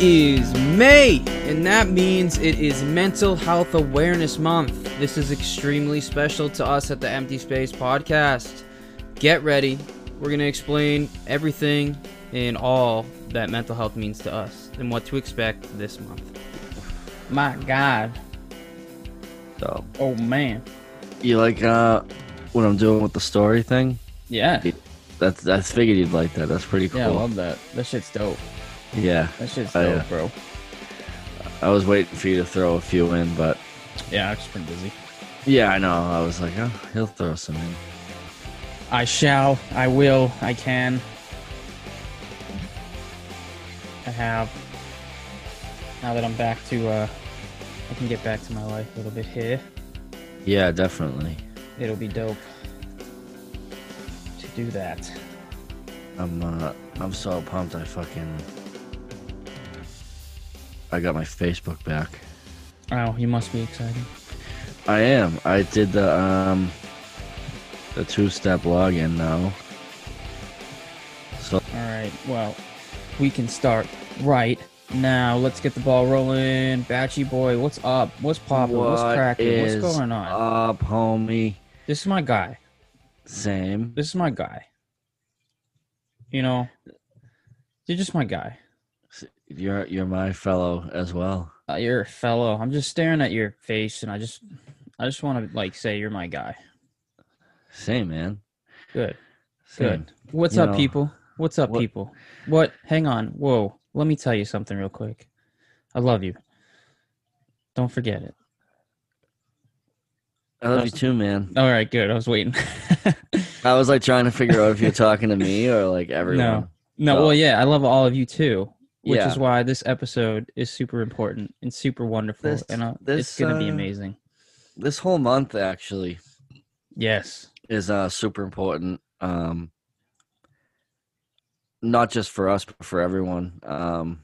is May, and that means it is Mental Health Awareness Month. This is extremely special to us at the Empty Space Podcast. Get ready. We're going to explain everything and all that mental health means to us and what to expect this month. My God. So Oh, man. you like uh what I'm doing with the story thing? Yeah. That's I figured you'd like that. That's pretty cool. Yeah, I love that. That shit's dope. Yeah. That shit's Oh, dope, yeah. bro. I was waiting for you to throw a few in, but Yeah, I've just been busy. yeah, I know. I was like, oh, he'll throw some in. I shall. I will. I can. I have. Now that I'm back to, uh, I can get back to my life a little bit here. Yeah, definitely. It'll be dope to do that. I'm uh I'm so pumped I fucking I got my Facebook back. Oh, you must be excited. I am. I did the um the two step login now. So All right. Well, we can start right now. Let's get the ball rolling. Batchy boy, what's up? What's popping? What's cracking? What's going on? Up, homie. This is my guy. Same. This is my guy. You know, you're just my guy. You're you're my fellow as well. Uh, you're a fellow. I'm just staring at your face, and I just, I just want to like say you're my guy. Same, man. Good, Same. good. What's You up, know, people? What's up, what- people? What? Hang on. Whoa. Let me tell you something real quick. I love you. Don't forget it. I love you too, man. All right, good. I was waiting. I was like trying to figure out if you're talking to me or like everyone. no, Oh. well, yeah, I love all of you too, which Yeah. is why this episode is super important and super wonderful, This- and uh, it's gonna be uh, amazing. This whole month actually Yes. is uh super important. Um not just for us but for everyone. Um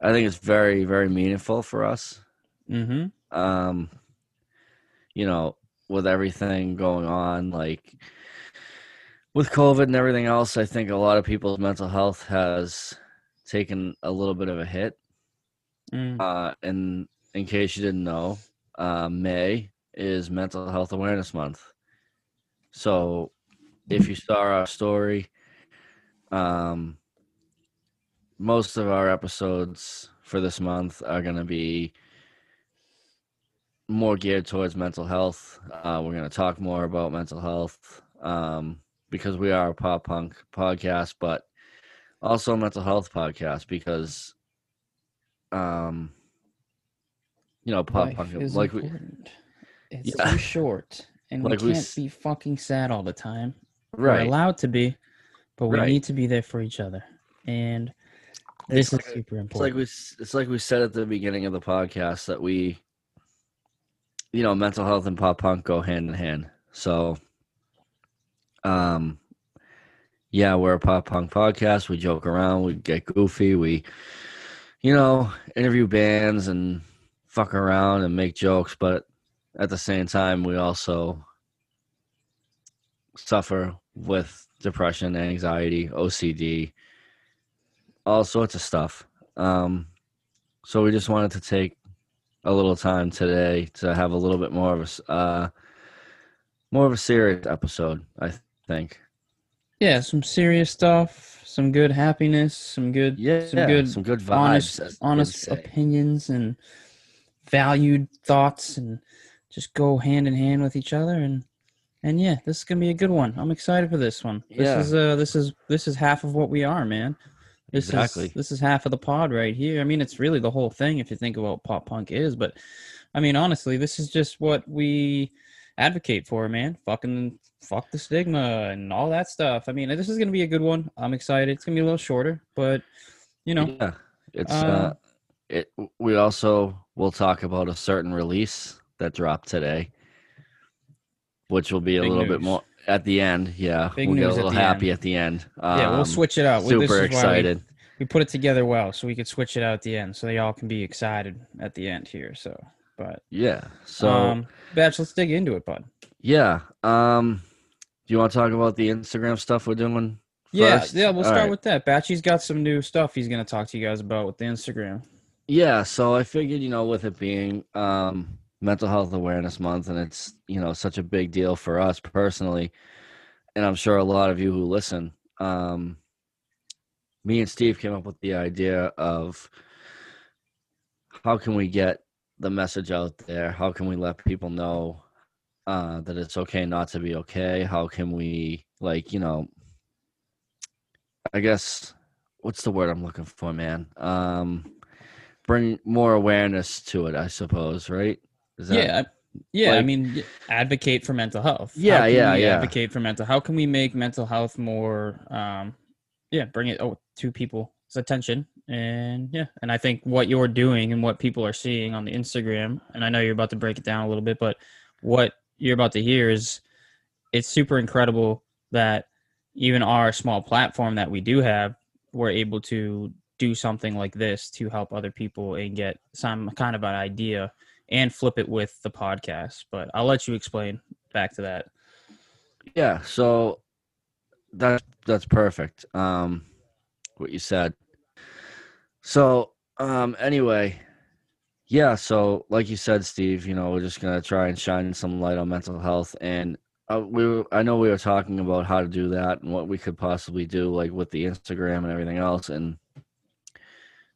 I think it's very, very meaningful for us. Mm-hmm. um you know with everything going on like with covid and everything else i think a lot of people's mental health has taken a little bit of a hit Mm. uh and in case you didn't know uh may is mental health awareness month so if you saw our story um most of our episodes for this month are going to be more geared towards mental health. Uh, we're going to talk more about mental health um, because we are a pop punk podcast, but also a mental health podcast because, um, you know, pop Life punk is like we, important. It's Yeah. too short, and Like we we can't s- be fucking sad all the time. Right, We're allowed to be, but we Right. need to be there for each other, and It's this like- is super It's like we it's like we said at the beginning of the podcast that we you know, mental health and pop punk go hand in hand. So um yeah, we're a pop punk podcast. We joke around, we get goofy, we you know, interview bands and fuck around and make jokes, but at the same time we also suffer with depression, anxiety, OCD, all sorts of stuff. Um, so we just wanted to take a little time today to have a little bit more of a uh, more of a serious episode. I think. yeah, some serious stuff, some good happiness, some good, Yeah, some good, some good vibes. honest, honest opinions and valued thoughts, and just go hand in hand with each other. And and yeah, this is gonna be a good one. I'm excited for this one. This Yeah. is uh, this is this is half of what we are, man. This Exactly. is this is half of the pod right here. I mean, it's really the whole thing if you think about what pop punk is. But I mean, honestly, this is just what we advocate for, man. Fucking fuck the stigma and all that stuff. I mean, this is gonna be a good one. I'm excited. It's gonna be a little shorter, but you know, yeah, it's uh, uh, it. We also will talk about a certain release that dropped today, which will be a little bit more at the end. Yeah, Big we'll get a news at little happy end. at the end. yeah, we'll Um, switch it out. Super why we- excited. We, put it together well, so we could switch it out at the end, so they all can be excited at the end here. So, but Yeah. So um, Batch, let's dig into it, bud. yeah. Um, do you want to talk about the Instagram stuff we're doing Yeah, yeah, we'll All start right. with that. Batchy's got some new stuff he's gonna talk to you guys about with the Instagram. Yeah, so I figured, you know, with it being um, Mental Health Awareness Month, and it's you know such a big deal for us personally, and I'm sure a lot of you who listen. Um, me and Steve came up with the idea of how can we get the message out there? How can we let people know uh, that it's okay not to be okay? How can we, like, you know, I guess what's the word I'm looking for, man? Um, bring more awareness to it, I suppose, right? Is yeah, I- yeah. I mean, advocate for mental health. Yeah, yeah, yeah. Advocate for mental. How can we make mental health more? Um, yeah, bring it oh, to people's attention, and yeah, and I think what you're doing and what people are seeing on the Instagram, and I know you're about to break it down a little bit, but what you're about to hear is it's super incredible that even our small platform that we do have, we're able to do something like this to help other people and get some kind of an idea and flip it with the podcast. But I'll let you explain back to that. Yeah, so that's that's perfect. Um what you said. So, um anyway, yeah, so like you said Steve, you know, we're just going to try and shine some light on mental health and uh, we were, I know we were talking about how to do that and what we could possibly do like with the Instagram and everything else and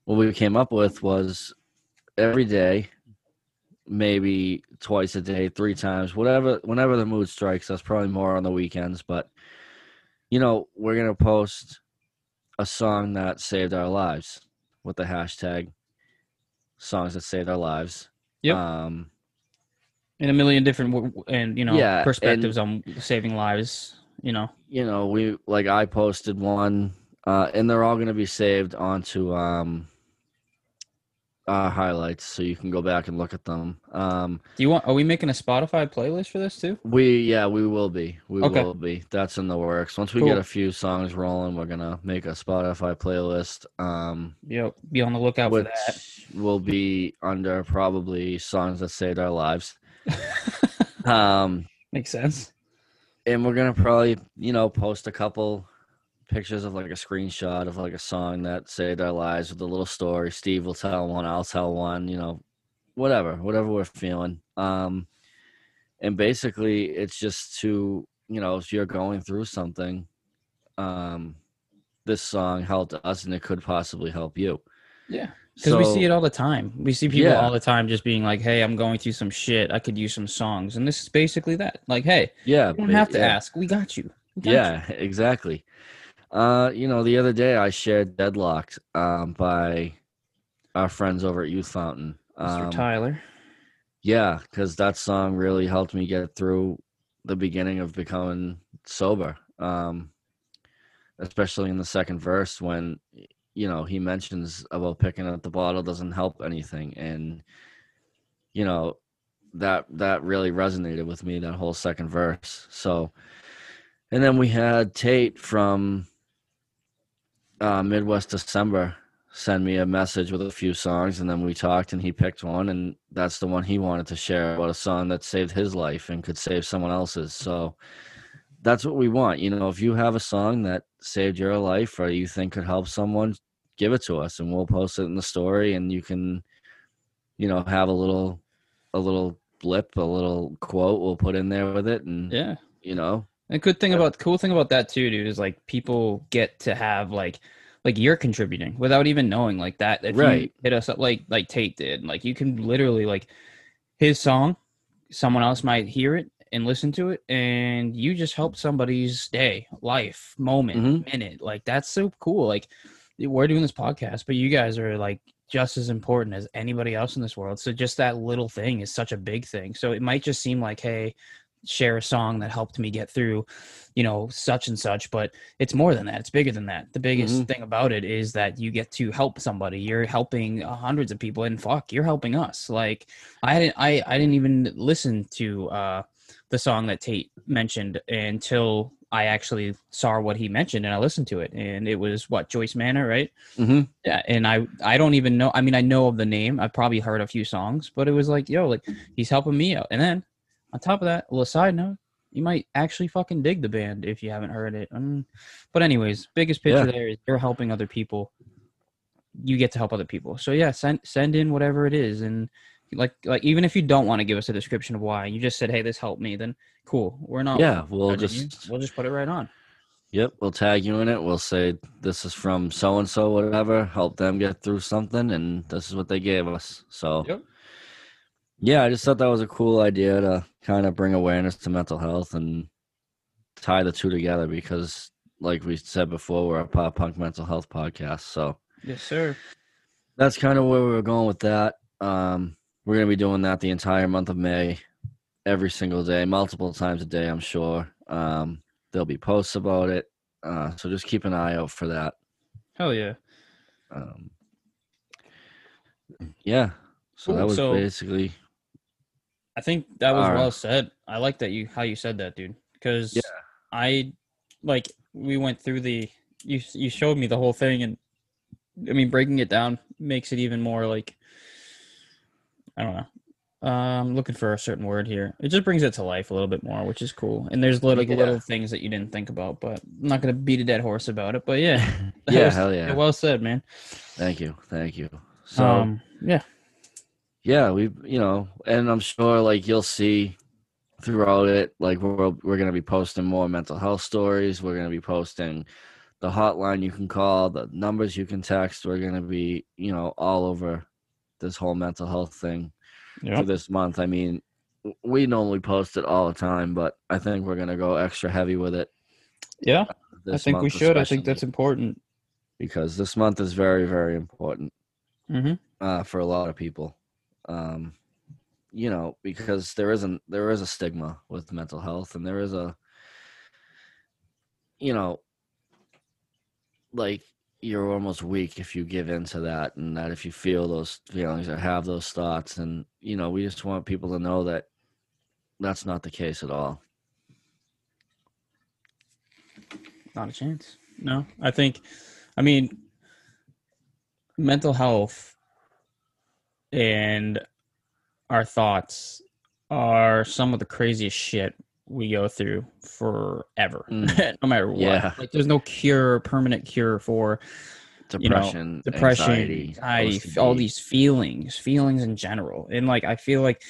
what we came up with was every day maybe twice a day, three times, whatever, whenever the mood strikes us. Probably more on the weekends, but you know, we're gonna post a song that saved our lives with the hashtag songs that saved our lives. Yep. Um, In a million different and you know Yeah, perspectives on saving lives. You know, you know, we like I posted one, uh, and they're all gonna be saved onto um, uh, highlights, so you can go back and look at them. Um, do you want? Are we making a Spotify playlist for this too? We yeah, we will be. We Okay. will be. That's in the works. Once we Cool. get a few songs rolling, we're gonna make a Spotify playlist. Um Yep. Be on the lookout for that. will be under probably songs that saved our lives. Um Makes sense. and we're gonna probably, you know, post a couple pictures of like a screenshot of like a song that saved our lives with a little story. Steve will tell one, I'll tell one, you know, whatever, whatever we're feeling. Um, and basically, it's just to, you know, if you're going through something, um, this song helped us and it could possibly help you. Yeah. Because we see it all the time. We see people Yeah. all the time just being like, "Hey, I'm going through some shit. I could use some songs." And this is basically that. Like, "Hey, Yeah, you don't have to yeah. ask. We got you." We got Yeah, exactly. Uh, you know, the other day I shared Deadlocked um, by our friends over at Youth Fountain. you, Mr. Um, Tyler. yeah, because that song really helped me get through the beginning of becoming sober. Um, especially in the second verse when you know he mentions about picking up the bottle doesn't help anything, and you know that that really resonated with me that whole second verse. So, and then we had Tate from uh, Midwest December send me a message with a few songs, and then we talked, and he picked one, and that's the one he wanted to share about a song that saved his life and could save someone else's. So that's what we want. You know, if you have a song that saved your life or you think could help someone, give it to us, and we'll post it in the story, and you can, you know, have a little, a little blip, a little quote we'll put in there with it, and Yeah. you know, The good thing about cool thing about that too, dude, is like people get to have like like you're contributing without even knowing like that. If you Right. hit us up like like Tate did, like you can literally like his song, someone else might hear it and listen to it, and you just help somebody's day, life, moment, Mhm. minute. Like that's so cool. Like we're doing this podcast, but you guys are like just as important as anybody else in this world. So just that little thing is such a big thing. So it might just seem like, hey, share a song that helped me get through, you know, such and such, but it's more than that. It's bigger than that. The biggest Mhm. thing about it is that you get to help somebody. You're helping uh, hundreds of people and fuck, you're helping us. Like I didn't I I didn't even listen to uh the song that Tate mentioned until I actually saw what he mentioned and I listened to it and it was what Joyce Manor, right? hmm Yeah, and I I don't even know. I mean, I know of the name. I've probably heard a few songs, but it was like, yo, like he's helping me out. And then on top of that, a little side note, you might actually fucking dig the band if you haven't heard it. Um, but anyways, biggest picture Yeah. there is you're helping other people. You get to help other people. So yeah, send send in whatever it is, and like like even if you don't want to give us a description of why, you just said, hey, this helped me. Then cool, we're not. yeah, we'll judging you. just we'll just put it right on. Yep, we'll tag you in it. We'll say this is from so and so, whatever. Help them get through something, and this is what they gave us. So, Yep. Yeah, I just thought that was a cool idea to kind of bring awareness to mental health and tie the two together because, like we said before, we're a pop punk mental health podcast. So Yes, sir. that's kind of where we were going with that. Um, we're gonna be doing that the entire month of May, every single day, multiple times a day. I'm sure. Um, there'll be posts about it. Uh, so just keep an eye out for that. Hell yeah. Um, yeah. So that was so- basically I think that was well said. I like that you how you said that, dude. Because Yeah. I like we went through the you you showed me the whole thing, and I mean breaking it down makes it even more like I don't know. Uh, I'm looking for a certain word here. It just brings it to life a little bit more, which is cool. And there's little Yeah. little things that you didn't think about, but I'm not gonna beat a dead horse about it. But yeah, yeah, was- hell yeah. well said, man. Thank you, thank you. So um, yeah, yeah, we you know, and I'm sure like you'll see throughout it, like we're we're gonna be posting more mental health stories. We're gonna be posting the hotline you can call, the numbers you can text. We're gonna be you know all over this whole mental health thing for this month. I mean, we normally post it all the time, but I think we're gonna go extra heavy with it. yeah. I This think we should. I think that's important. because this month is very very important. hmm uh, for a lot of people. Um, you know, because there isn't there is a stigma with mental health, and there is a, you know, like you're almost weak if you give in to that, and that if you feel those feelings or have those thoughts, and you know, we just want people to know that that's not the case at all. Not a chance. No, I think, I mean, mental health and our thoughts are some of the craziest shit we go through forever, Mm. no matter what. Yeah. Like, there's no cure, permanent cure for You know, Depression, depression, anxiety, anxiety, all these feelings, feelings in general. And like I feel like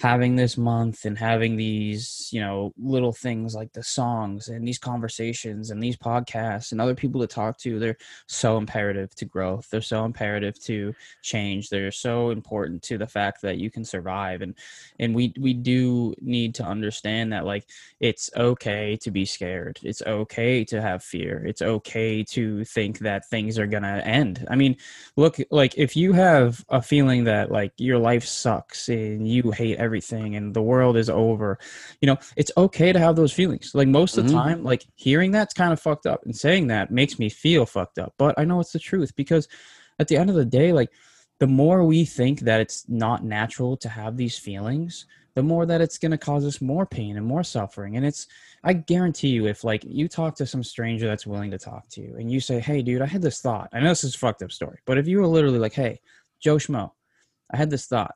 having this month and having these, you know, little things like the songs and these conversations and these podcasts and other people to talk to, they're so imperative to growth. They're so imperative to change. They're so important to the fact that you can survive. And and we we do need to understand that like it's okay to be scared. It's okay to have fear. It's okay to think that things are gonna end. I mean, look, like if you have a feeling that like your life sucks and you hate everything and the world is over, you know, it's okay to have those feelings. Like most of the Mhm. time, like hearing that's kind of fucked up and saying that makes me feel fucked up. But I know it's the truth because at the end of the day, like the more we think that it's not natural to have these feelings, the more that it's going to cause us more pain and more suffering. And it's, I guarantee you, if like you talk to some stranger that's willing to talk to you and you say, Hey, dude, I had this thought. I know this is a fucked up story, but if you were literally like, Hey, Joe Schmo, I had this thought.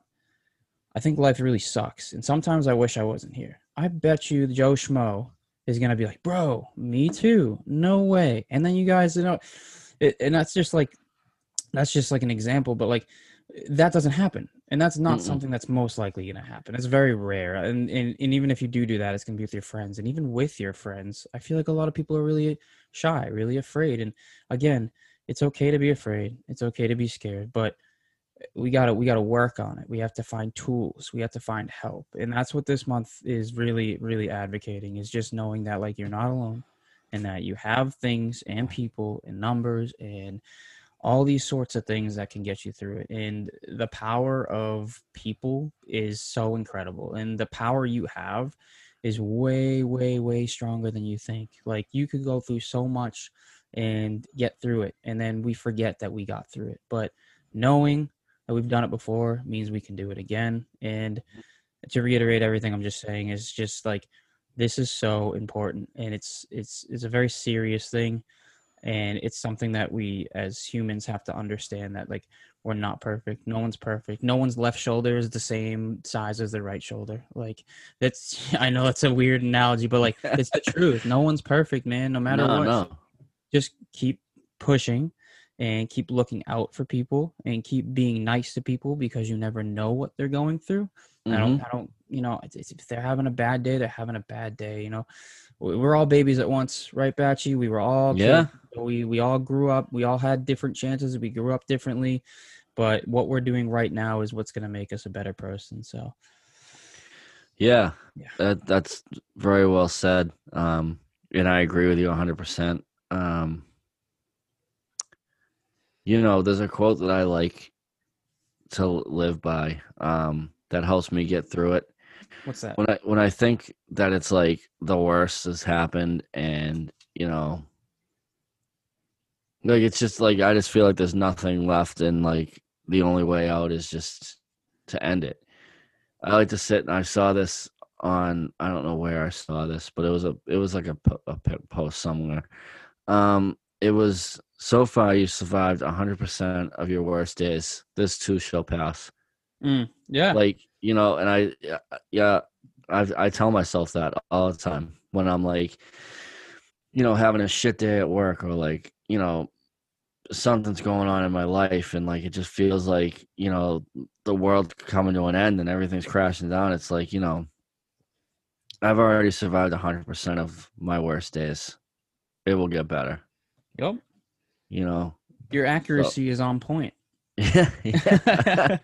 I think life really sucks. And sometimes I wish I wasn't here. I bet you Joe Schmo is going to be like, Bro, me too. No way. And then you guys, you know, it, and that's just like, that's just like an example, but like that doesn't happen. And that's not Mm-mm. something that's most likely going to happen. It's very rare. And, and and even if you do do that, it's going to be with your friends. And even with your friends, I feel like a lot of people are really shy, really afraid. And again, it's okay to be afraid. It's okay to be scared, but we got to we got to work on it. We have to find tools. We have to find help. And that's what this month is really really advocating is just knowing that like you're not alone and that you have things and people and numbers and all these sorts of things that can get you through it. And the power of people is so incredible. And the power you have is way, way, way stronger than you think. Like you could go through so much and get through it. And then we forget that we got through it. But knowing we've done it before means we can do it again. And to reiterate everything I'm just saying is just like this is so important and it's it's it's a very serious thing and it's something that we as humans have to understand that like we're not perfect. No one's perfect. No one's left shoulder is the same size as the right shoulder. Like that's i know it's a weird analogy but like it's the truth. No one's perfect man no matter no, what. no. just keep pushing and keep looking out for people and keep being nice to people because you never know what they're going through I don't, Mhm. I don't, you know, if they're having a bad day, they're having a bad day. You know, We- we're all babies at once, right, Batchy? We were all, kids. Yeah. We we all grew up. We all had different chances. We grew up differently, but what we're doing right now is what's going to make us a better person. So, Yeah, Yeah. That, that's very well said. Um, and I agree with you 100%. Um, you know, there's a quote that I like to live by um, that helps me get through it. what's that? When I when I think that it's like the worst has happened, and you know, like it's just like I just feel like there's nothing left, and like the only way out is just to end it. I like to sit and I saw this on I don't know where I saw this, but it was a it was like a, a post somewhere. Um, it was so far you survived 100% of your worst days. This too shall pass. Mm, yeah. Like you know, and I yeah, yeah I I tell myself that all the time when I'm like, you know, having a shit day at work or like you know something's going on in my life and like it just feels like you know the world coming to an end and everything's crashing down it's like you know i've already survived 100% of my worst days it will get better yep. you know Your accuracy is on point. yeah,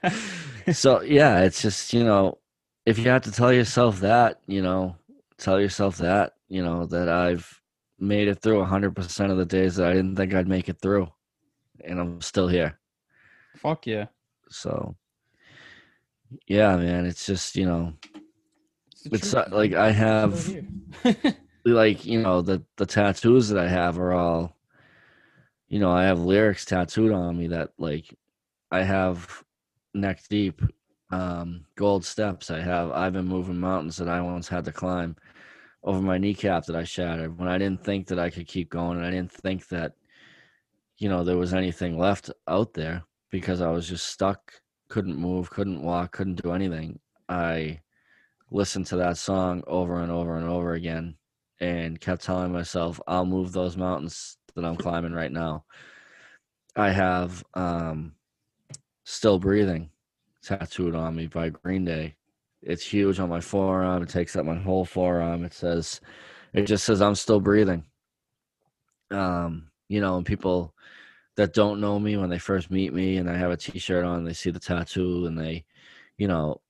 so yeah it's just you know if you have to tell yourself that you know tell yourself that you know that i've made it through 100% of the days that i didn't think i'd make it through and i'm still here Fuck yeah. so yeah man it's just you know it's uh, like i have like you know the the tattoos that i have are all you know i have lyrics tattooed on me that like i have neck deep um gold steps. I have i've been moving mountains that i once had to climb over my kneecap that i shattered when i didn't think that i could keep going. And i didn't think that you know there was anything left out there because i was just stuck couldn't move couldn't walk couldn't do anything. I listened to that song over and over and over again and kept telling myself I'll move those mountains that I'm climbing right now. I have um Still Breathing tattooed on me by Green Day. It's huge on my forearm. It takes up my whole forearm. It says it just says I'm still breathing. Um, you know, and people that don't know me when they first meet me and I have a t-shirt on, they see the tattoo and they, you know,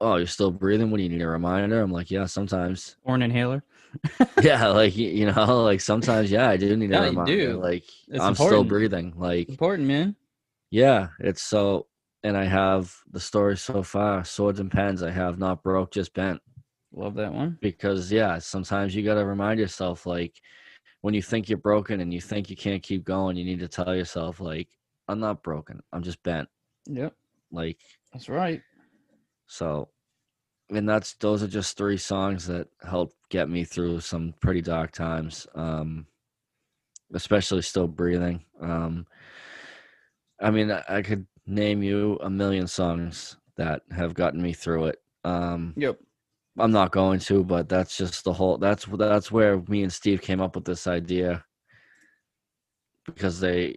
oh, you're still breathing? What do you need a reminder? I'm like, yeah, sometimes or an inhaler. yeah, like you know, like sometimes, yeah, I do need Yeah, a you reminder. do. Like It's I'm still breathing. Like Important, man. yeah, it's so. And I have the story so far. Swords and pens. I have not broke, just bent. Love that one. Because yeah, sometimes you got to remind yourself, like when you think you're broken and you think you can't keep going, you need to tell yourself, like I'm not broken. I'm just bent. Yep. Like That's right. So, and that's those are just three songs that helped get me through some pretty dark times. Um, especially still breathing. Um, I mean, I, could name you a million songs that have gotten me through it. Um, Yep. I'm not going to, but that's just the whole. That's that's where me and Steve came up with this idea because they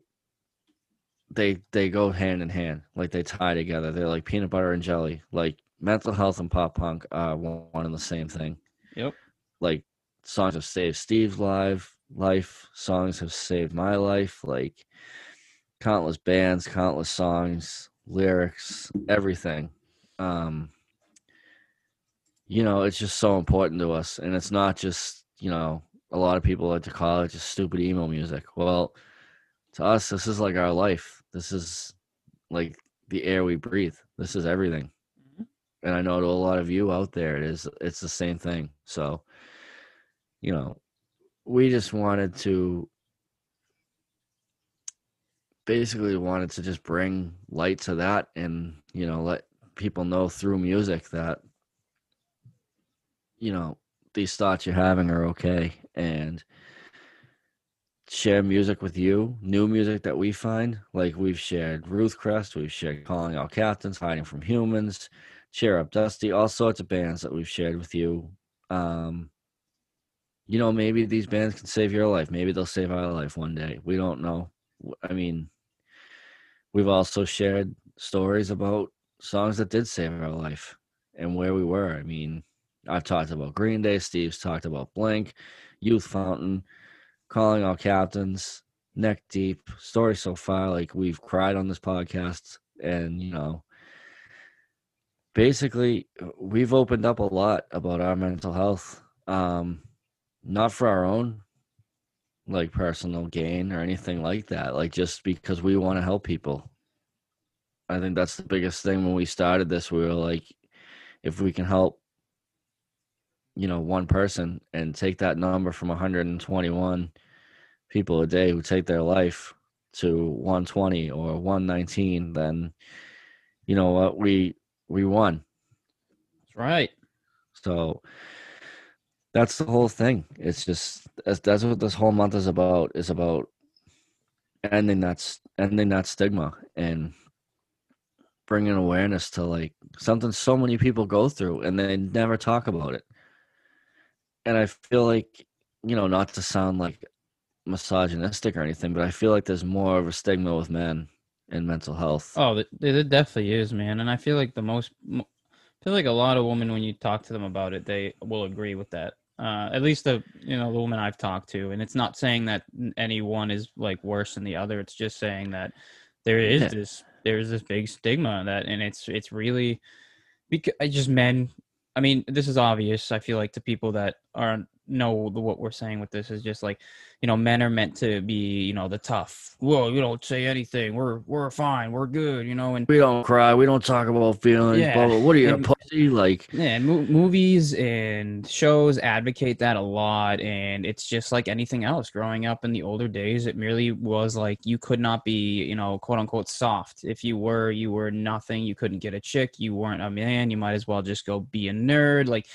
they they go hand in hand, like they tie together. They're like peanut butter and jelly. Like mental health and pop punk are one and the same thing. Yep. Like songs have saved Steve's life, life. Songs have saved my life. Like countless bands, countless songs, lyrics, everything. Um, you know, it's just so important to us, and it's not just you know a lot of people like to call it just stupid emo music. Well, to us, this is like our life. This is like the air we breathe. This is everything. And I know to a lot of you out there, it is. It's the same thing. So, you know, we just wanted to basically wanted to just bring light to that and you know let people know through music that you know these thoughts you're having are okay and share music with you, new music that we find. Like we've shared Ruth Crest, we've shared Calling All Captains, Hiding from Humans, Cheer Up Dusty, all sorts of bands that we've shared with you. Um, you know, maybe these bands can save your life. Maybe they'll save our life one day. We don't know. I mean, we've also shared stories about songs that did save our life and where we were. I mean, I've talked about Green Day, Steve's talked about Blink, Youth Fountain, Calling All Captains, Neck Deep, story so far. Like we've cried on this podcast, and you know, basically, we've opened up a lot about our mental health. Um, not for our own like personal gain or anything like that, like just because we want to help people. I think that's the biggest thing when we started this. We were like, if we can help you know one person and take that number from 121 people a day who take their life to 120 or 119 then you know what we we won. That's right. So that's the whole thing. It's just that's, that's what this whole month is about. Is about ending that ending that stigma and bringing awareness to like something so many people go through and they never talk about it. And I feel like, you know, not to sound like misogynistic or anything, but I feel like there's more of a stigma with men in mental health. Oh, there definitely is, man. And I feel like the most, I feel like a lot of women, when you talk to them about it, they will agree with that. Uh, at least the you know the woman I've talked to, and it's not saying that any one is like worse than the other. It's just saying that there is yeah. this there's this big stigma that, and it's it's really because just men I mean, this is obvious. I feel like to people that aren't know what we're saying with this is just like, you know, men are meant to be, you know, the tough. Whoa, you don't say anything. We're we're fine. We're good. You know, and we don't cry. We don't talk about feelings. Yeah. Blah, blah. What are you, and, a pussy? Like, yeah. And mo- movies and shows advocate that a lot, and it's just like anything else. Growing up in the older days, it merely was like you could not be, you know, quote unquote soft. If you were, you were nothing. You couldn't get a chick. You weren't a man. You might as well just go be a nerd. Like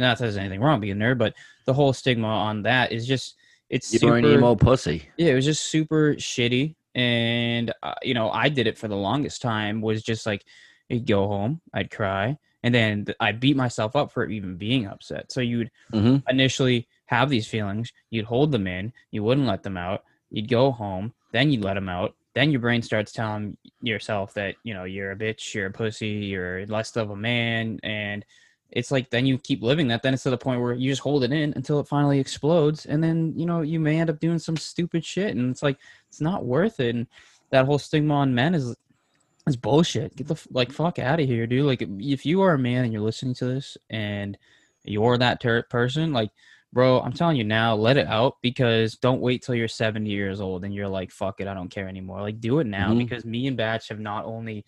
not that there's anything wrong being there, but the whole stigma on that is just it's you're super, an emo pussy. Yeah, it was just super shitty, and uh, you know I did it for the longest time. Was just like I'd go home, I'd cry, and then I beat myself up for even being upset. So you'd mm-hmm. initially have these feelings, you'd hold them in, you wouldn't let them out, you'd go home, then you'd let them out, then your brain starts telling yourself that you know you're a bitch, you're a pussy, you're less of a man, and it's like then you keep living that then it's to the point where you just hold it in until it finally explodes and then you know you may end up doing some stupid shit and it's like it's not worth it and that whole stigma on men is is bullshit. Get the like fuck out of here dude. Like if you are a man and you're listening to this and you're that ter- person like bro i'm telling you now let it out because don't wait till you're 70 years old and you're like fuck it i don't care anymore. Like do it now mm-hmm. because me and batch have not only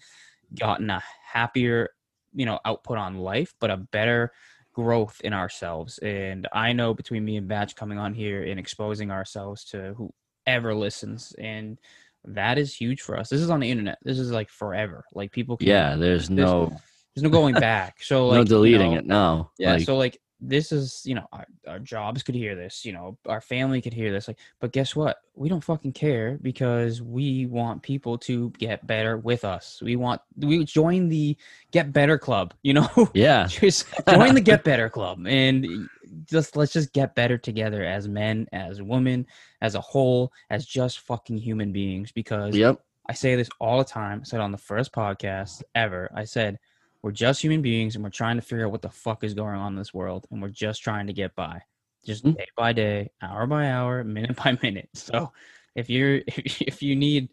gotten a happier you know output on life but a better growth in ourselves. And i know between me and batch coming on here and exposing ourselves to whoever listens and that is huge for us. This is on the internet. This is like forever. Like people can, yeah there's, there's no there's no going back. So like no deleting you know, it now yeah like, so like this is you know our, our, jobs could hear this you know our family could hear this like but guess what? We don't fucking care because we want people to get better with us. We want we join the get better club you know? Yeah. Just join the get better club and just let's just get better together as men as women as a whole as just fucking human beings because yep. I say this all the time. I said on the first podcast ever. I said we're just human beings and we're trying to figure out what the fuck is going on in this world and we're just trying to get by. Just mm-hmm. day by day, hour by hour, minute by minute. So if you're if you need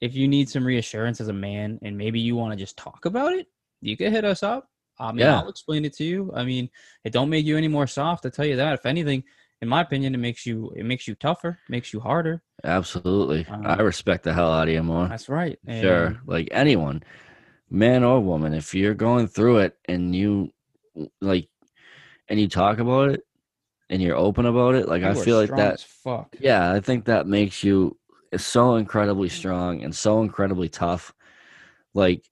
if you need some reassurance as a man and maybe you want to just talk about it, you can hit us up. I mean, yeah. I'll explain it to you. I mean, it don't make you any more soft. I tell you that. If anything, in my opinion, it makes you it makes you tougher, makes you harder. Absolutely, um, I respect the hell out of you more. That's right. And, sure, like anyone man or woman, if you're going through it and you like and you talk about it and you're open about it, like you I feel like that fuck. Yeah, I think that makes you so incredibly strong and so incredibly tough. Like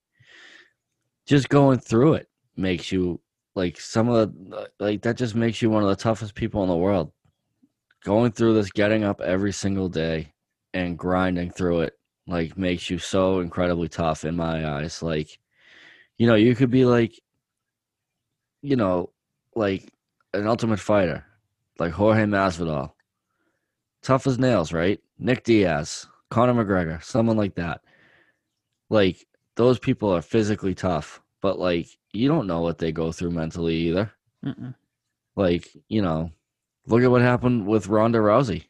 just going through it makes you like some of the like that just makes you one of the toughest people in the world going through this, getting up every single day and grinding through it, like makes you so incredibly tough in my eyes. Like, you know, you could be like, you know, like an ultimate fighter, like Jorge Masvidal, tough as nails, right? Nick Diaz, Conor McGregor, someone like that. Like those people are physically tough, but like you don't know what they go through mentally either. Mm-mm. Like you know, look at what happened with Ronda Rousey.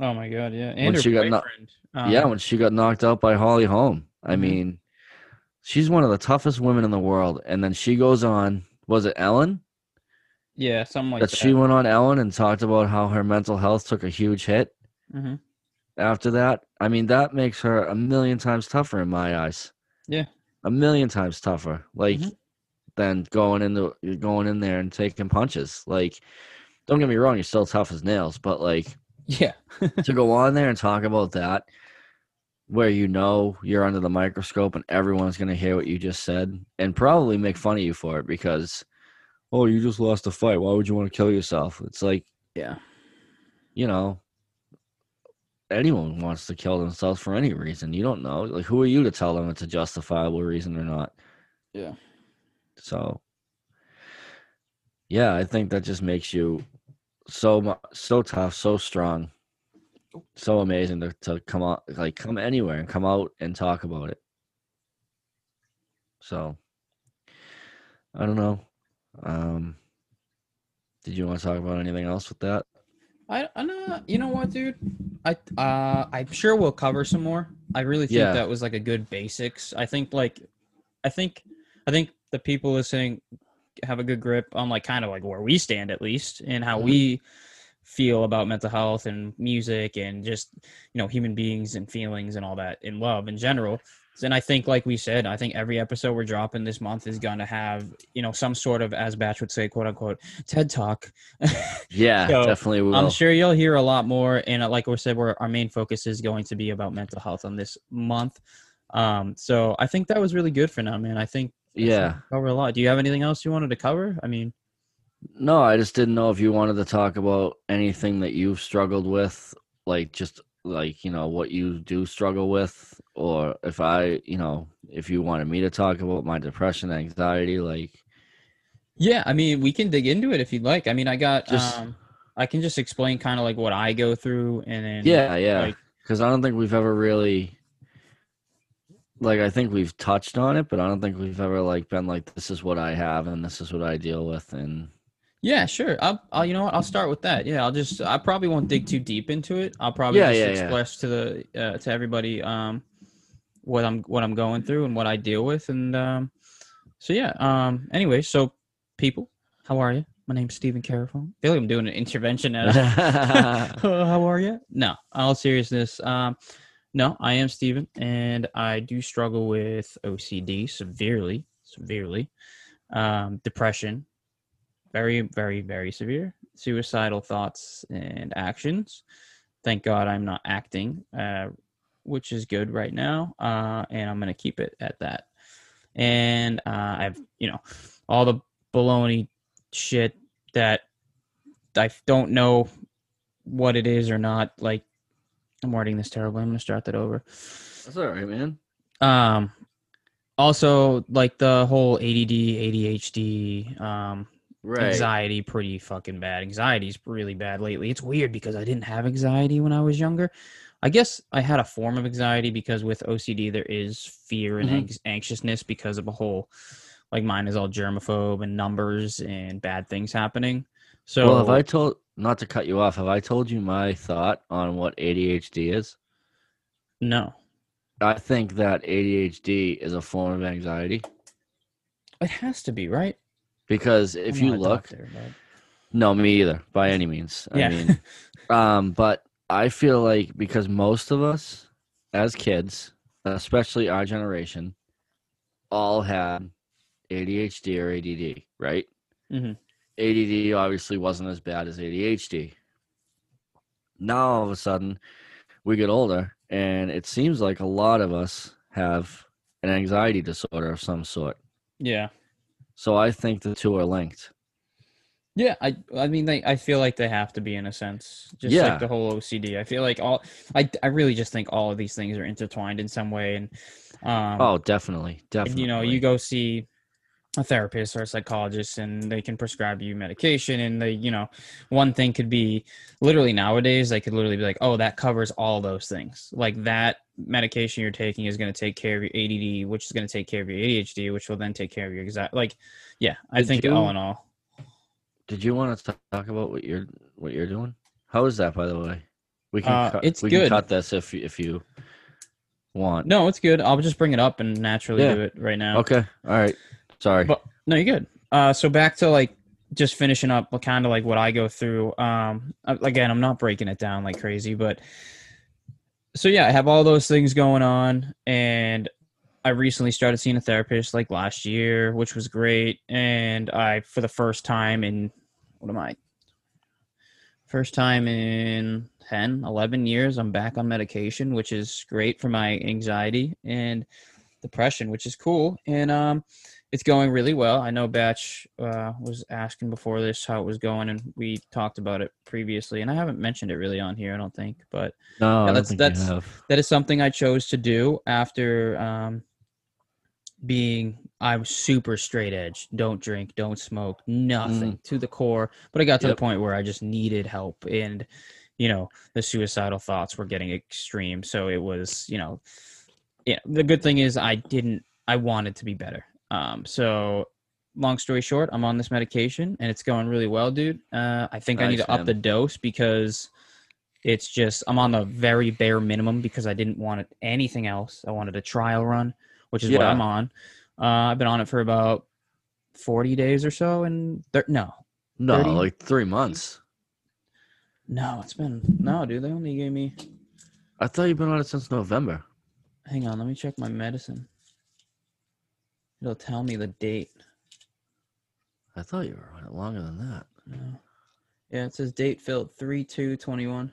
Oh my god, yeah. When And her she got kno- boyfriend. um, yeah, when she got knocked out by Holly Holm. I Mhm. mean, she's one of the toughest women in the world. And then she goes on. Was it Ellen? yeah, something like that that. she went on Ellen and talked about how her mental health took a huge hit hmm after that. I mean, that makes her a million times tougher in my eyes. Yeah. A million times tougher. Like Mhm. than going into going in there and taking punches. Like don't get me wrong, you're still tough as nails, but like Yeah. to go on there and talk about that where you know you're under the microscope and everyone's going to hear what you just said and probably make fun of you for it because oh you just lost a fight why would you want to kill yourself it's like Yeah. you know anyone wants to kill themselves for any reason you don't know like who are you to tell them it's a justifiable reason or not Yeah. so yeah i think that just makes you so so tough so strong so amazing to, to come out like come anywhere and come out and talk about it so i don't know um did you want to talk about anything else with that I, I know. You know what, dude? I uh, I'm sure we'll cover some more. I really think Yeah. that was like a good basics. I think like, I think, I think the people listening have a good grip on like kind of like where we stand at least and how Mhm. we feel about mental health and music and just you know human beings and feelings and all that in love in general. And I think, like we said, I think every episode we're dropping this month is gonna have you know some sort of, as Batch would say, quote unquote, TED talk. yeah So, definitely will I'm sure you'll hear a lot more. And uh, like we said, we're, our main focus is going to be about mental health on this month. Um, so I think that was really good for now, man. I think yeah covered a lot. Do you have anything else you wanted to cover? I mean, No, I just didn't know if you wanted to talk about anything that you've struggled with, like just like, you know, what you do struggle with, or if I, you know, if you wanted me to talk about my depression, anxiety, like, yeah, I mean, we can dig into it if you'd like. I mean, I got, Just- um, I can just explain kind of like what I go through, and then yeah, yeah. like, Because I don't think we've ever really, like, I think we've touched on it, but I don't think we've ever, like, been like, this is what I have and this is what I deal with. And yeah, sure. I'll, I'll, you know what? I'll start with that. Yeah, I'll just, I probably won't dig too deep into it. I'll probably Yeah, just yeah, yeah. express to the, uh, to everybody, um, what I'm, what I'm going through and what I deal with, and um, so yeah. Um, anyway, so people, how are you? My name's Stephen Carafone. I feel like I'm doing an intervention at. Uh, how are you? No, all seriousness. Um, no, I am Steven, and I do struggle with OCD severely, severely. Um, depression, very, very, very severe. Suicidal thoughts and actions. Thank God I'm not acting, uh, which is good right now, uh, and I'm gonna keep it at that. And uh, I've, you know, all the baloney shit that I don't know what it is or not. Like, I'm wording this terribly. I'm gonna start that over. That's all right, man. Um, also like the whole ADD, ADHD, um, Right. anxiety, pretty fucking bad. Anxiety is really bad lately. It's weird because I didn't have anxiety when I was younger. I guess I had a form of anxiety because with OCD there is fear and Mhm. anx- anxiousness because of a whole, like mine is all germaphobe and numbers and bad things happening. So well, have I told, not to cut you off, have I told you my thought on what ADHD is? no, I think that ADHD is a form of anxiety it has to be right. because if you look, doctor, but- no, me either, by any means. Yeah. I mean, um, but I feel like because most of us as kids, especially our generation, all had ADHD or ADD, right? Mhm. ADD obviously wasn't as bad as ADHD. Now all of a sudden, we get older, and it seems like a lot of us have an anxiety disorder of some sort. yeah, So I think the two are linked. Yeah, I I mean they I feel like they have to be in a sense. Just Yeah. like the whole OCD. I feel like all I I really just think all of these things are intertwined in some way and um Oh, definitely, and, definitely. you know, you go see a therapist or a psychologist and they can prescribe you medication and they, you know, one thing could be literally nowadays they could literally be like, "Oh, that covers all those things." Like that medication you're taking is going to take care of your ADD, which is going to take care of your ADHD, which will then take care of your exact like yeah, I Did think you- all in all. Did you want to talk about what you're what you're doing? How is that, by the way? We can Uh, cut, it's we good. can cut this if you- if you want. No, it's good. I'll just bring it up and naturally Yeah. do it right now. Okay. All right. Sorry. But no, you're good. Uh, so back to like just finishing up, kind of like what I go through. Um, again, I'm not breaking it down like crazy, but so yeah, I have all those things going on, and I recently started seeing a therapist like last year, which was great. And I, for the first time in what am I? First time in 10, 11 years, I'm back on medication, which is great for my anxiety and depression, which is cool. And um, it's going really well. I know Batch uh, was asking before this how it was going, and we talked about it previously. And I haven't mentioned it really on here, I don't think, but no, yeah, that's- that's- that is something I chose to do after um, being I'm super straight edge. Don't drink, don't smoke, nothing to the core. But I got to Yep. the point where I just needed help, and you know the suicidal thoughts were getting extreme. So it was, you know, yeah. The good thing is I didn't. I wanted to be better. Um, so long story short, I'm on this medication and it's going really well, dude. Uh, I think I need Nice, to up the dose because it's just I'm on the very bare minimum because I didn't want anything else. I wanted a trial run, which is what I'm on. Uh, I've been on it for about 40 days or so, and thir- no, No, 30? like three months. no, it's been no, dude. They only gave me. I thought you've been on it since November. Hang on, let me check my medicine. It'll tell me the date. I thought you were on it longer than that. No. Yeah, it says date filled three two twenty one.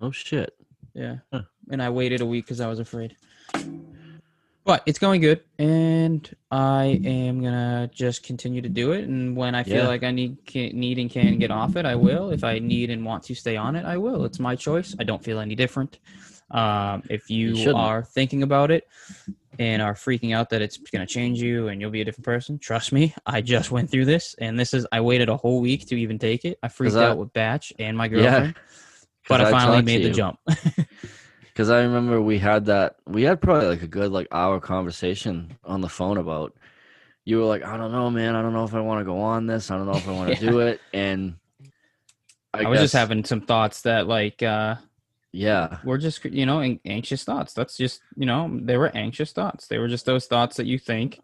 Oh shit. Yeah. Huh. And I waited a week because I was afraid. But it's going good, and I am gonna just continue to do it. And when I feel Yeah. like I need, can, need and can get off it, I will. If I need and want to stay on it, I will. It's my choice. I don't feel any different. Um, if you, shouldn't. are thinking about it and are freaking out that it's gonna change you and you'll be a different person, trust me. I just went through this, and this is. I waited a whole week to even take it. I freaked I- out with Batch and my Yeah. girlfriend, but I finally talked made the jump. Because I remember we had that, we had probably like a good like hour conversation on the phone about. You were like, I don't know, man. I don't know if I want to go on this. I don't know if I want to Yeah. do it. And I, I was just having some thoughts that like uh yeah, we're just you know anxious thoughts. That's just you know they were anxious thoughts. They were just those thoughts that you think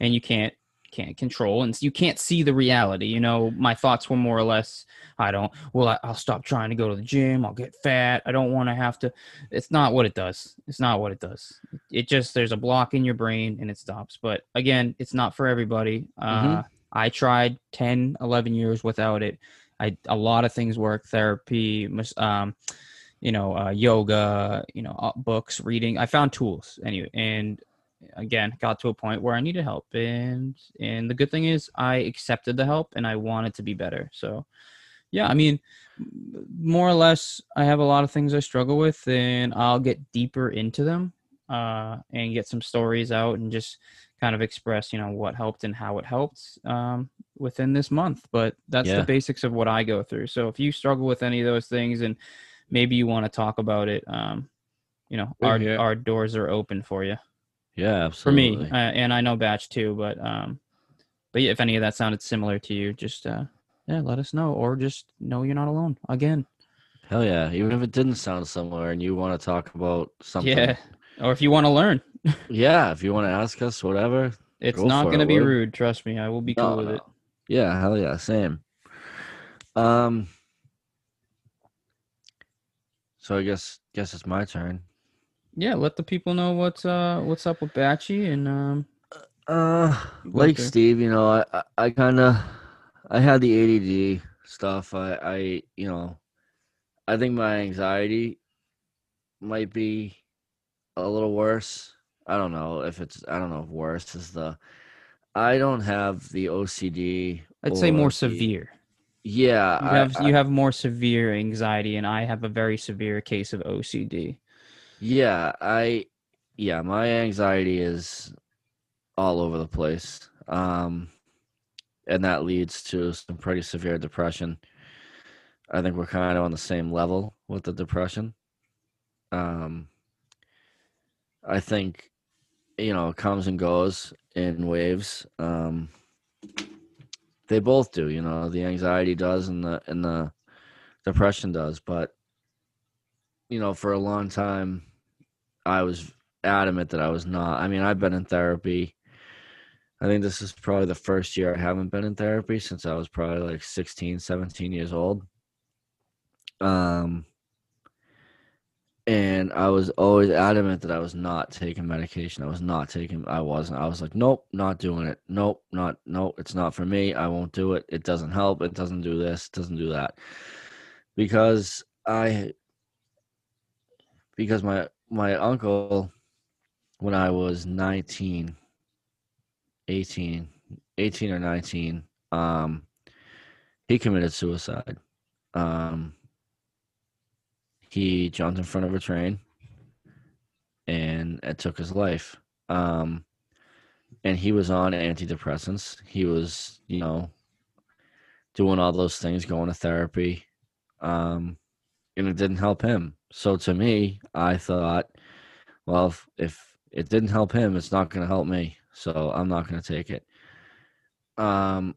and you can't can't control and you can't see the reality. You know, my thoughts were more or less I don't well I, I'll stop trying to go to the gym. I'll get fat. I don't want to have to. It's not what it does. It's not what it does. It just there's a block in your brain and it stops. But again, it's not for everybody. Uh, I tried 10, 11 years without it. I a lot of things work. Therapy, um, you know, uh, yoga, you know, uh, books, reading. I found tools anyway, and again, got to a point where I needed help, and and the good thing is I accepted the help, and I wanted to be better. So, yeah, I mean, more or less, I have a lot of things I struggle with, and I'll get deeper into them, uh, and get some stories out, and just kind of express, you know, what helped and how it helped um, within this month. But that's Yeah. the basics of what I go through. So if you struggle with any of those things, and maybe you want to talk about it, um, you know, We're our here. our doors are open for you. yeah, absolutely. For me, uh, and I know Batch too, but um, but yeah, if any of that sounded similar to you, just uh, yeah, let us know, or just know you're not alone. Again, Hell yeah. Even if it didn't sound similar and you want to talk about something. yeah, or if you want to learn, Yeah. If you want to ask us, whatever. it's Go not going to be rude. Trust me, I will be cool No, with no. it. Yeah. Hell yeah. Same. Um. So I guess guess it's my turn. Yeah, let the people know what's uh what's up with Batchy and um Uh, like. Steve, you know, I I, I kind of I had the ADD stuff. I I you know, I think my anxiety might be a little worse. I don't know if it's I don't know if worse is the I don't have the OCD I'd say more the- severe. Yeah, You I- have I- you have more severe anxiety, and I have a very severe case of OCD. Yeah, I yeah, my anxiety is all over the place. Um and that leads to some pretty severe depression. I think we're kind of on the same level with the depression. Um I think you know, it comes and goes in waves. Um they both do, you know, the anxiety does and the and the depression does, but you know, for a long time I was adamant that I was not. I mean, I've been in therapy. I think this is probably the first year I haven't been in therapy since I was probably like 16, 17 years old. Um and I was always adamant that I was not taking medication. I was not taking I wasn't. I was like, nope, not doing it. Nope, not nope, it's not for me. I won't do it. It doesn't help. It doesn't do this, it doesn't do that. Because I because my my uncle when I was 19 18 18 or 19 um he committed suicide um he jumped in front of a train and it took his life. Um and he was on antidepressants. He was you know doing all those things going to therapy um and it didn't help him. So to me i thought well if, if it didn't help him it's not going to help me. So i'm not going to take it. Um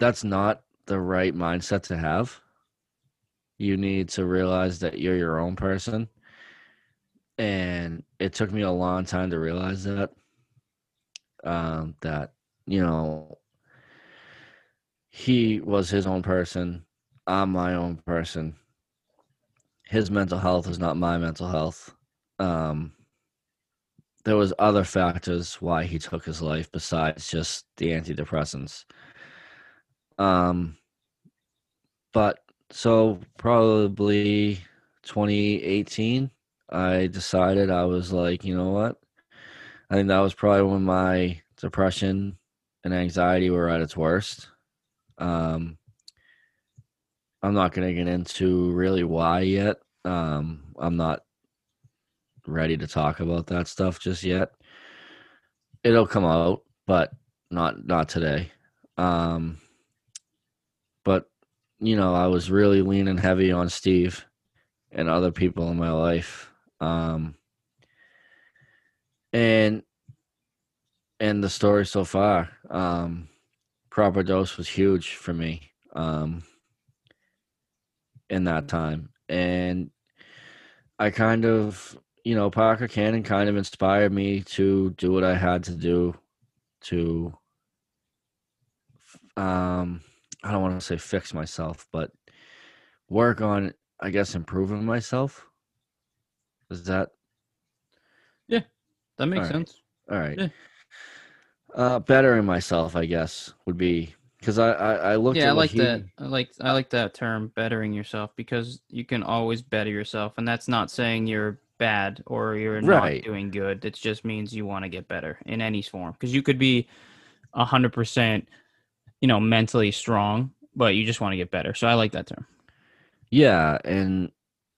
that's not the right mindset to have you need to realize that you're your own person. And it took me a long time to realize that um that you know he was his own person. I'm my own person. His mental health is not my mental health. Um there was other factors why he took his life besides just the antidepressants. Um but so probably 2018 i decided i was like you know what? I think that was probably when my depression and anxiety were at its worst. Um i'm not going to get into really why yet. Um i'm not ready to talk about that stuff just yet. It'll come out but not not today. Um you know i was really leaning heavy on steve and other people in my life um and and the story so far um proper dose was huge for me um in that time. And i kind of you know parker cannon kind of inspired me to do what i had to do to um i don't want to say fix myself but work on i guess improving myself is that Yeah, That makes sense. all right Yeah. uh bettering myself i guess would be because I, I i looked Yeah, I like he- that. I like I like that term, bettering yourself, because you can always better yourself, and that's not saying you're bad or you're Right. not doing good. It just means you want to get better in any form, because you could be a hundred percent, you know, mentally strong, but you just want to get better. So I like that term. Yeah, and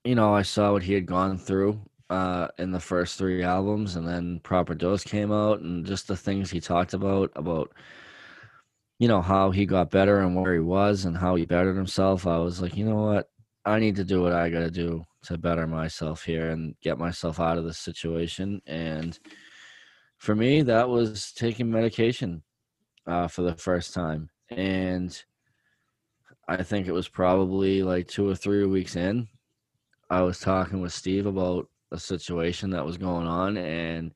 you know, I saw what he had gone through uh in the first three albums and then Proper Dose came out and just the things he talked about about you know how he got better and where he was and how he bettered himself. I was like, you know what? I need to do what I got to do to better myself here and get myself out of this situation and for me that was taking medication uh for the first time and I think it was probably like two or three weeks in. I was talking with Steve about a situation that was going on, and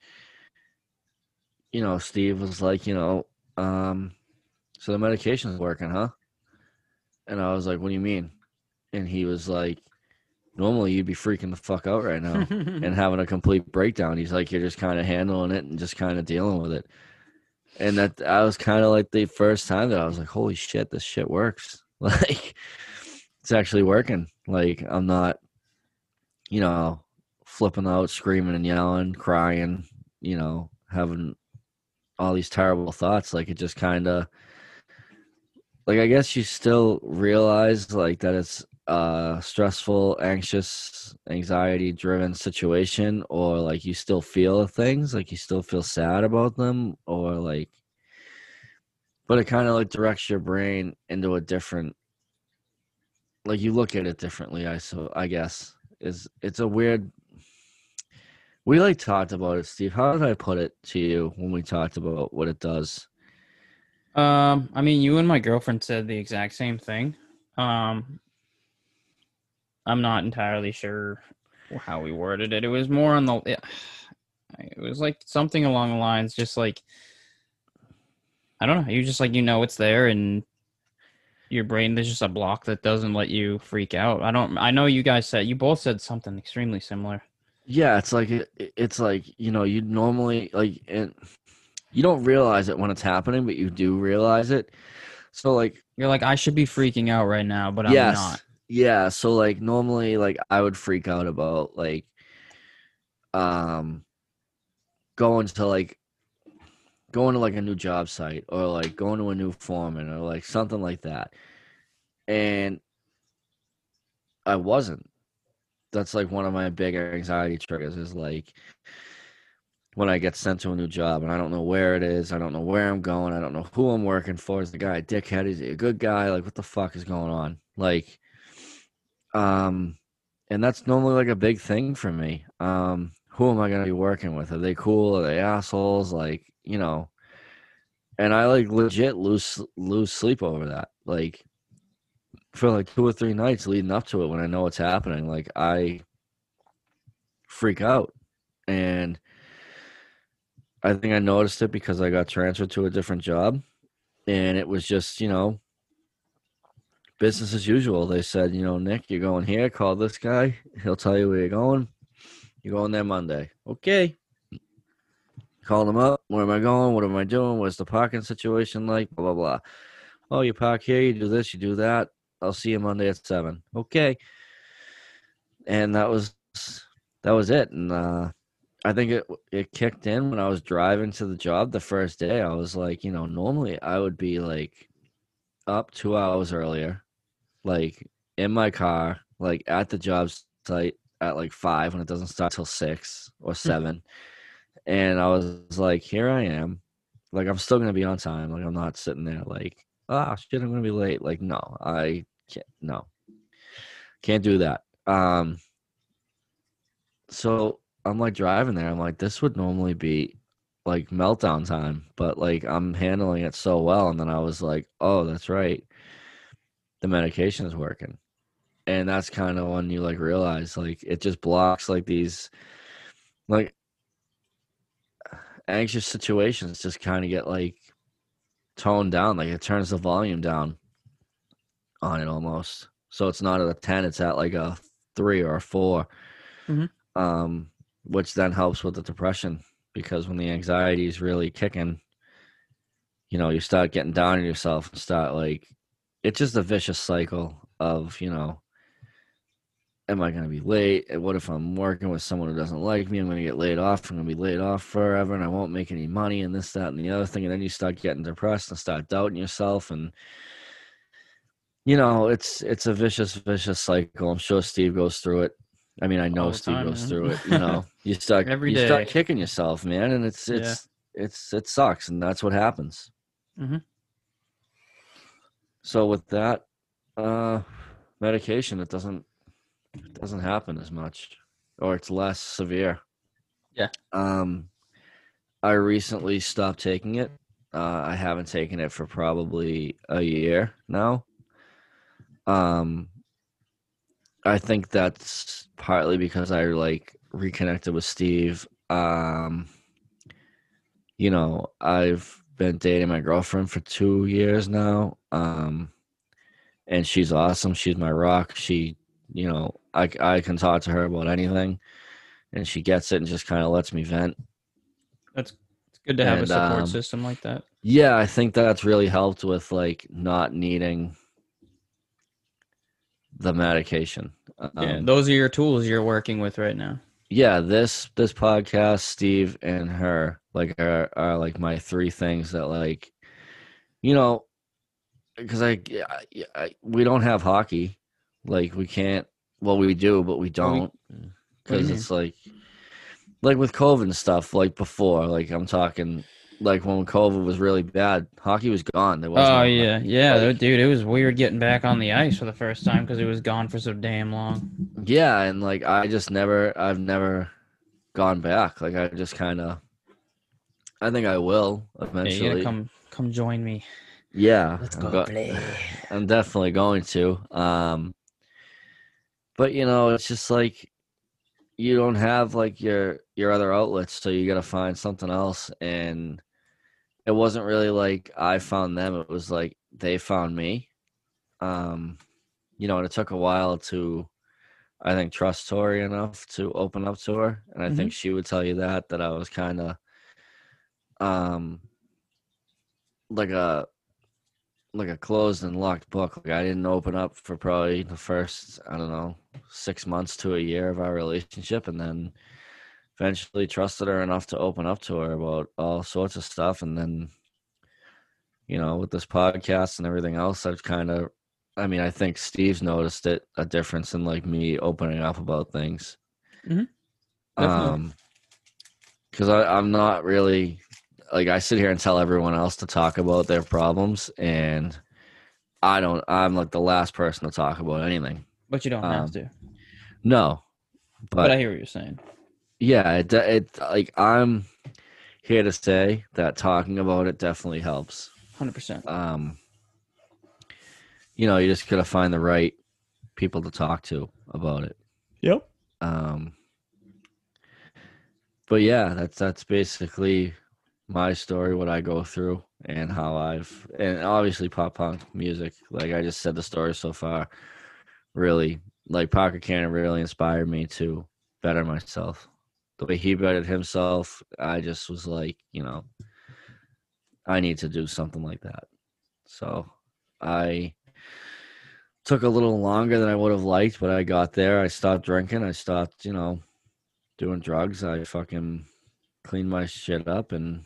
you know, Steve was like, you know, um, so the medication's working, huh? And I was like, what do you mean? And he was like, normally you'd be freaking the fuck out right now and having a complete breakdown. He's like, you're just kind of handling it and just kind of dealing with it. And that I was kind of like the first time that I was like, holy shit, this shit works. Like, it's actually working. Like, I'm not, you know, flipping out, screaming and yelling, crying, you know, having all these terrible thoughts like it just kind of like i guess you still realize like that it's a stressful anxious anxiety driven situation or like you still feel things like you still feel sad about them or like but it kind of like directs your brain into a different like you look at it differently i so i guess is it's a weird we like talked about it steve how did i put it to you when we talked about what it does Um, I mean, you and my girlfriend said the exact same thing. Um, I'm not entirely sure how we worded it. It was more on the. It, it was like something along the lines, just like I don't know. You just like you know it's there, and your brain there's just a block that doesn't let you freak out. I don't. I know you guys said you both said something extremely similar. yeah it's like it, it's like you know you normally like and you don't realize it when it's happening but you do realize it so like You're like I should be freaking out right now, but I'm yes not. Yeah so like normally like i would freak out about like um going to like going to like a new job site or like going to a new foreman or like something like that. And i wasn't. That's like one of my big anxiety triggers is like when i get sent to a new job and i don't know where it is i don't know where i'm going i don't know who i'm working for is the guy a dickhead is he a good guy like what the fuck is going on? Like um and that's normally like a big thing for me. Um who am i going to be working with? Are they cool? Are they assholes? Like you know and i like legit lose lose sleep over that. Like for like two or three nights leading up to it when i know what's happening like i freak out. And i think i noticed it because i got transferred to a different job. And it was just you know business as usual. They said, you know, Nick, you're going here. Call this guy. He'll tell you where you're going. You're going there Monday. Okay. Call him up. Where am I going? What am I doing? What's the parking situation like? Blah blah blah. Oh, you park here. You do this. You do that. I'll see you Monday at seven. Okay. And that was that was it. And uh, I think it it kicked in when I was driving to the job the first day. I was like, you know, normally I would be like up two hours earlier like in my car, like at the job site at like five when it doesn't start till six or seven. and I was like, here I am. Like I'm still gonna be on time. Like I'm not sitting there like, ah shit, I'm gonna be late. Like, no, I can't no. Can't do that. Um so I'm like driving there. I'm like, this would normally be like meltdown time, but like I'm handling it so well. And then I was like, oh, that's right the medication is working and that's kind of when you like realize like it just blocks like these like anxious situations just kind of get like toned down like it turns the volume down on it almost so it's not at a 10 it's at like a 3 or a 4 Mhm. um which then helps with the depression because when the anxiety is really kicking you know you start getting down on yourself and start like it's just a vicious cycle of you know am i going to be late? And what if i'm working with someone who doesn't like me? I'm going to get laid off. I'm going to be laid off forever and i won't make any money and this that and the other thing. And then you start getting depressed and start doubting yourself. And you know it's it's a vicious vicious cycle. I'm sure steve goes through it. I mean i know steve time, goes man. through it you know. You start Every you start kicking yourself man and it's Yeah. it's it's it sucks and that's what happens. Mhm. So with that uh medication it doesn't it doesn't happen as much or it's less severe. Yeah. um i recently stopped taking it. Uh i haven't taken it for probably a year now. Um i think that's partly because i like reconnected with steve. Um you know i've been dating my girlfriend for two years now um and she's awesome. She's my rock. She, you know, I I can talk to her about anything, and she gets it and just kind of lets me vent. That's it's good to have And, a support um, system like that. Yeah, I think that's really helped with like not needing the medication. Um, yeah, those are your tools you're working with right now. Yeah, this this podcast, Steve and her, like are, are like my three things that like, you know, because I, I, I we don't have hockey, like we can't. Well, we do, but we don't mm. What do because it's like, like with COVID and stuff. Like before, like I'm talking, like when COVID was really bad, hockey was gone. There was Oh no- yeah, yeah, like- dude. It was weird getting back on the ice for the first time because it was gone for so damn long. Yeah, and like I just never I've never gone back. Like I just kind of I think I will Yeah, you eventually. gotta come, come join me. Yeah, Let's go go- play. I'm definitely going to. Um but you know, it's just like you don't have like your your other outlets, so you got to find something else and it wasn't really like I found them, it was like they found me. Um you know, and it took a while to I think trust Tori enough to open up to her, and I think she would tell you that that I was kind of um like a like a closed and locked book. Like I didn't open up for probably the first I don't know six months to a year of our relationship, and then eventually trusted her enough to open up to her about all sorts of stuff, and then you know with this podcast and everything else, I've kind of I mean, I think Steve's noticed it a difference in like me opening up about things. Mhm. Um, because I'm not really like I sit here and tell everyone else to talk about their problems, and I don't. I'm like the last person to talk about anything. But you don't Um, have to. No, But, but, I hear what you're saying. Yeah, it, it like I'm here to say that talking about it definitely helps. Hundred percent. um you know you just gotta find the right people to talk to about it Yep. um but yeah that's that's basically my story what i go through and how i've and obviously pop punk music like i just said the story so far really like parker cannon really inspired me to better myself the way he bettered himself i just was like you know i need to do something like that. So i took a little longer than i would have liked but i got there i stopped drinking i stopped you know doing drugs i fucking cleaned my shit up and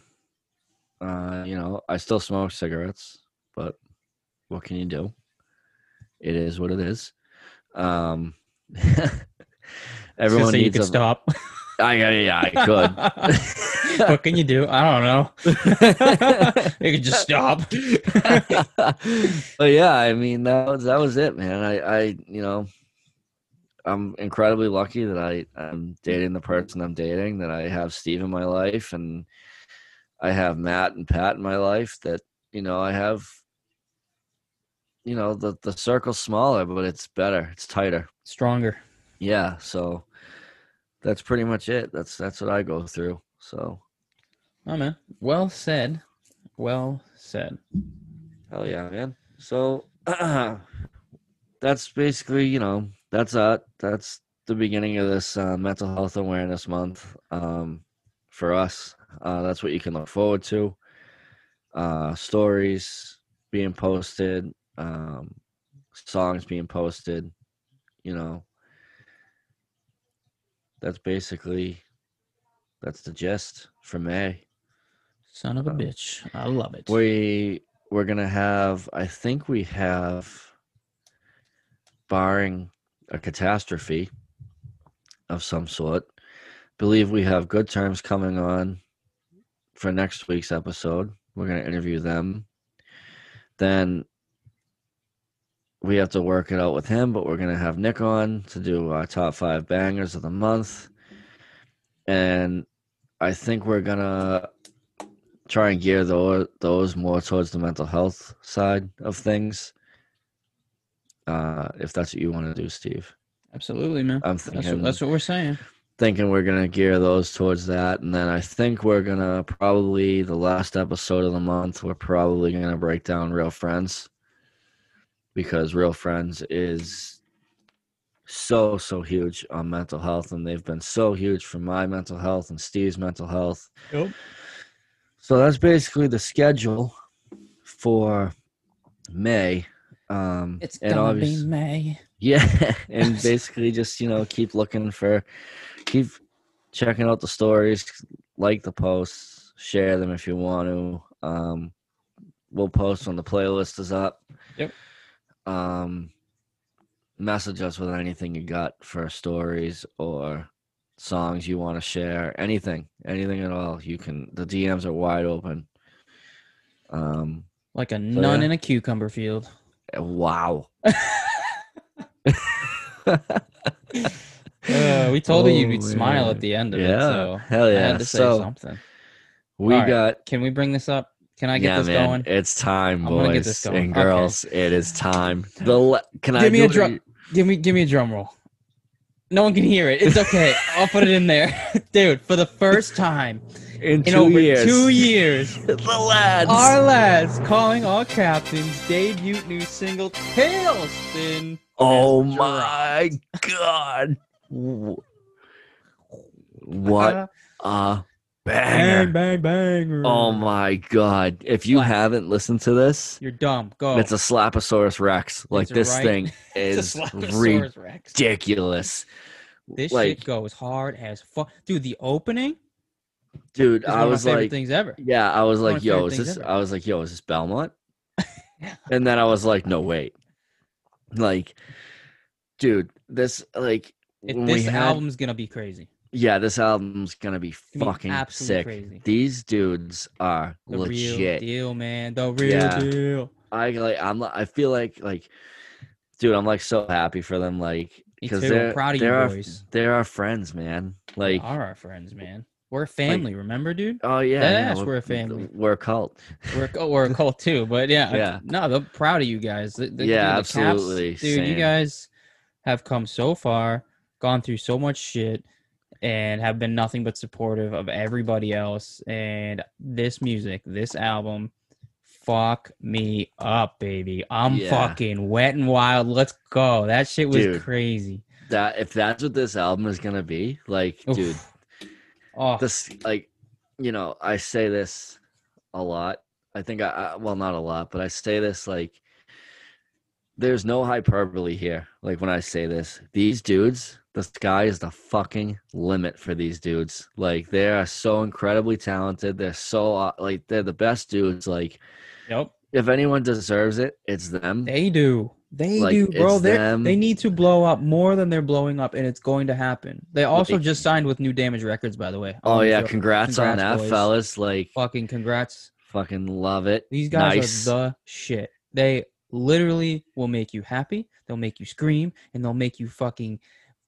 uh you know i still smoke cigarettes but what can you do? It is what it is. Um everyone say you needs could a, stop. I, yeah, yeah, I could. what can you do? I don't know. you could just stop. but yeah, I mean that was that was it, man. I, I you know, I'm incredibly lucky that I I'm dating the person I'm dating, that I have Steve in my life, and I have Matt and Pat in my life. That you know I have. You know the the circle's smaller, but it's better. It's tighter. Stronger. Yeah, so that's pretty much it. That's that's what I go through. So Oh man. Well said. Well said. Hell yeah, man. So that's basically, you know, that's uh that's the beginning of this uh, mental health awareness month um, for us. Uh, that's what you can look forward to. Uh, stories being posted, um, songs being posted. You know, that's basically that's the gist for May. Son of a Um, bitch. I love it. We we're gonna have. I think we have, barring a catastrophe of some sort, believe we have good terms coming on for next week's episode. We're gonna interview them. Then we have to work it out with him, but we're gonna have Nick on to do our top five bangers of the month, and I think we're gonna try and gear those those more towards the mental health side of things. Uh, if that's what you want to do, Steve. Absolutely, man. I'm That's what, that's what we're saying. thinking we're gonna gear those towards that, and then I think we're gonna probably the last episode of the month. We're probably gonna break down Real Friends because Real Friends is so so huge on mental health, and they've been so huge for my mental health and Steve's mental health. Yep. So that's basically the schedule for May. Um, It's and gonna obvious- be May. yeah, and basically just you know keep looking for, keep checking out the stories. Like the posts, share them if you want to. Um, we'll post when the playlist is up. Yep. Um, message us with anything you got for stories or songs you want to share. Anything, anything at all. You can. The DMs are wide open. Um. Like a nun yeah. in a cucumber field. Wow. Uh, we told you Oh, you'd smile at the end of Yeah, it, so hell yeah. I had to say So- something. We right. got Can we bring this up? Can I get yeah, this man. going? It's time, I'm boys get this going. and Okay. girls. It is time. The le- can I Give me do a drum. Give me, give me a drum roll. No one can hear it. It's okay. I'll put it in there, dude. For the first time in in two over years? two years, the lads. our lads calling all captains debut new single "Tailspin." oh my god! What Uh, a banger! bang, bang. Bang. Oh my god! If you Slap. haven't listened to this, You're dumb. Go. it's a Slaposaurus Rex. Like this right- thing is ridiculous. This like, shit goes hard as fuck, dude. The opening dude, I one was like, things ever. Yeah, I was like, yo, is this? ever. I was like, yo, is this Belmont? Yeah. And then I was like, no, wait, like, dude, this like It, this had, album's gonna be crazy. Yeah, this album's gonna be fucking absolutely sick. crazy. These dudes are The real legit. deal, man. The real Yeah. deal. I like, I'm, I feel like, like, dude, I'm like so happy for them, like, because they're proud of they're you our, boys. they're our friends, man. They Like, are our friends, man. We're a family. remember, dude? oh yeah, yeah, ass, we're a family. We're a cult. We're a, we're a cult too, but yeah, Yeah. No, they're proud of you guys. The- the- Yeah, dude, the Caps- absolutely, dude. You guys have come so far, gone through so much shit, and have been nothing but supportive of everybody else. And this music, this album, fuck me up, baby. I'm Yeah. fucking wet and wild. Let's go. That shit was Dude. crazy. That if that's what this album is gonna be, like, Oof. dude, Oh, this like you know i say this a lot i think I, I well not a lot but i say this like there's no hyperbole here like when i say this these dudes the sky is the fucking limit for these dudes like they are so incredibly talented they're so uh, like they're the best dudes like yep. if anyone deserves it it's them They do. They Like, do, bro. They they need to blow up more than they're blowing up, and it's going to happen. They also Like- just signed with New Damage Records, by the way. I oh yeah throw- congrats, on that boys. fellas like fucking congrats. fucking love it These guys nice. are the shit. They literally will make you happy. They'll make you scream, and they'll make you fucking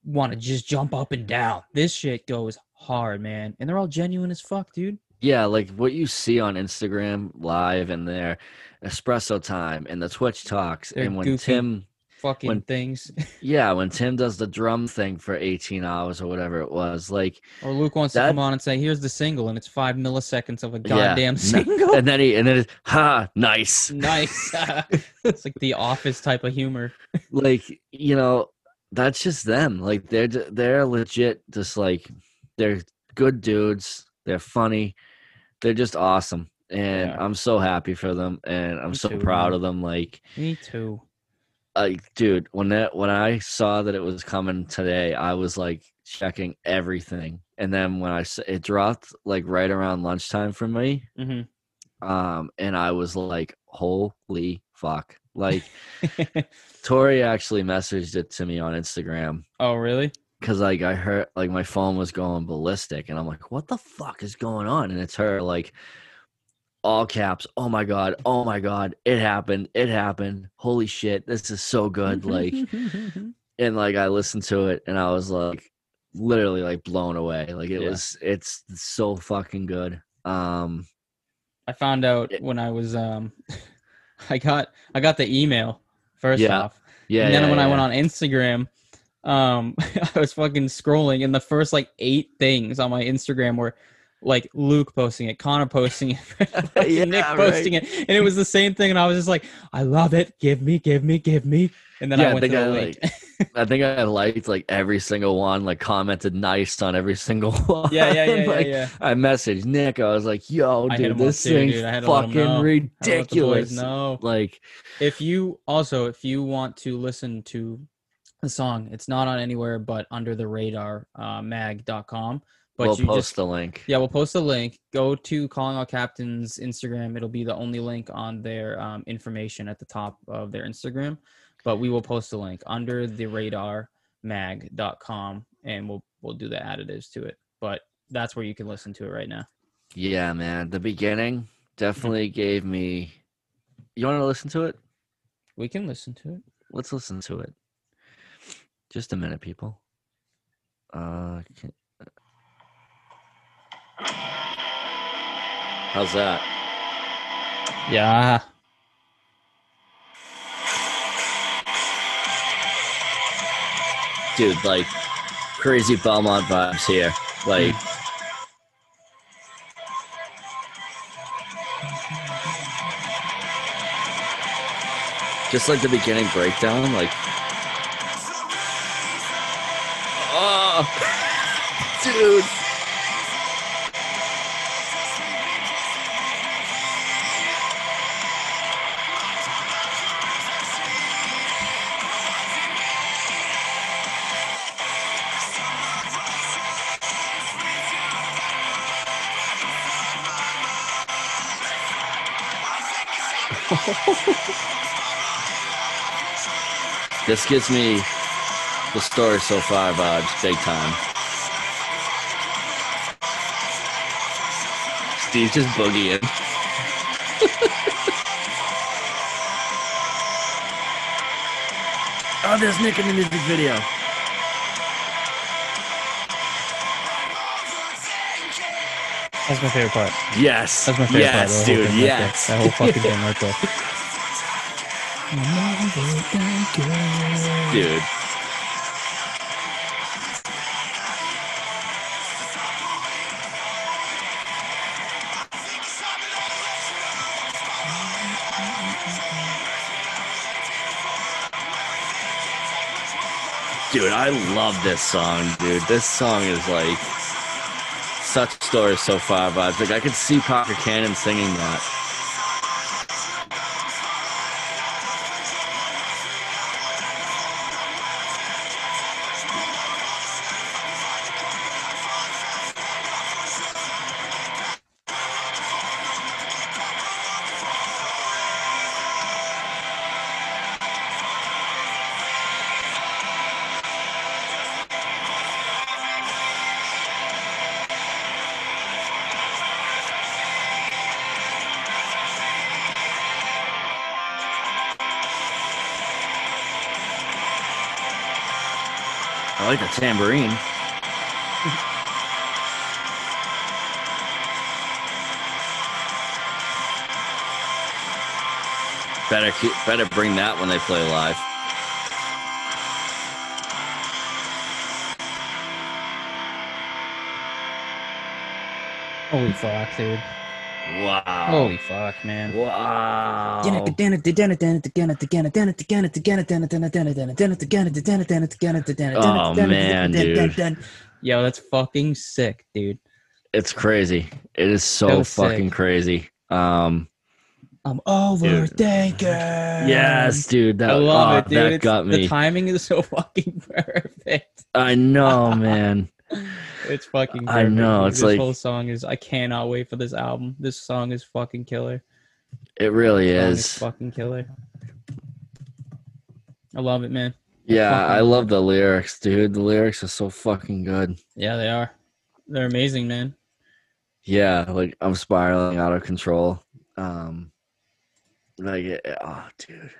want to just jump up and down. This shit goes hard, man, and they're all genuine as fuck, dude. Yeah, like what you see on Instagram live and their espresso time and the Twitch talks They're and when goofy. Tim Fucking When- things. yeah, when Tim does the drum thing for 18 hours or whatever it was, like or Luke wants That- to come on and say, "Here's the single," and it's five milliseconds of a goddamn no- single. and then he and then it's ha nice. nice. it's like the office type of humor. Like, you know, that's just them. Like they're they're legit just like they're good dudes. They're funny. They're just awesome. And Yeah. I'm so happy for them and I'm Me so too, proud man. of them like Me too. like dude when that when i saw that it was coming today i was like checking everything and then when i it dropped like right around lunchtime for me hmm um and i was like holy fuck like tori actually messaged it to me on instagram oh, really? because like i heard like my phone was going ballistic and i'm like what the fuck is going on and it's her like all caps oh my god oh my god it happened it happened holy shit this is so good like and like I listened to it and I was like literally like blown away. Like it Yeah. was it's so fucking good. Um I found out Yeah. when I was um, I got I got the email first Yeah. off, yeah. and then yeah, when I went on Instagram, um, I was fucking scrolling, and the first like eight things on my Instagram were like Luke posting it, Connor posting it, Yeah, Nick right. posting it, and it was the same thing, and I was just like, I love it, give me, give me, give me, and then Yeah, I I went to think the I, link. I think I liked like every single one, like commented nice on every single one. yeah, yeah, yeah, yeah, like, yeah. I messaged Nick. I was like, "Yo, I dude, this too, thing's dude. I had to let him fucking know. I let the boys ridiculous." know. Like, if you also if you want to listen to the song it's not on anywhere but under the radar uh, mag.com But we'll you post just the link. yeah, we'll post the link. Go to Calling All Captains Instagram. It'll be the only link on their um, information at the top of their Instagram. But we will post a link under the radar mag.com and we'll we'll do the additives to it. But that's where you can listen to it right now. Yeah, man. The beginning definitely gave me. You want to listen to it? We can listen to it. Let's listen to it. Just a minute, people. Uh, can... how's that? Yeah. Dude, like crazy Belmont vibes here. Like, hmm. just like the beginning breakdown, like, oh, dude. This gives me the story so far vibes uh, big time. Steve just boogieing. oh, there's Nick in the music video. That's my favorite part. Yes. That's my favorite part. yes, of the whole dude. thing right. Yes. That whole fucking thing right there. dude. Dude, I love this song, dude. This song is like such stories so far vibes. Like I could see Parker Cannon singing that. Tambourine. better better bring that when they play live. Holy fuck, dude. Wow. Holy fuck, man. Wow. Oh, man, dude. Yo, that's fucking sick, dude. It's crazy. It is so fucking sick. crazy. Um I'm overthinking. yes, dude. That, I love oh, it, dude. That It's- got me. The timing is so fucking perfect. I know, man. It's fucking. I know, it's this like- whole song is. I cannot wait for this album. This song is fucking killer. It really Song is. fucking killer. I love it, man. Yeah, fucking I love the lyrics, dude. The lyrics are so fucking good. Yeah, they are. They're amazing, man. Yeah, like I'm spiraling out of control. Um like oh dude.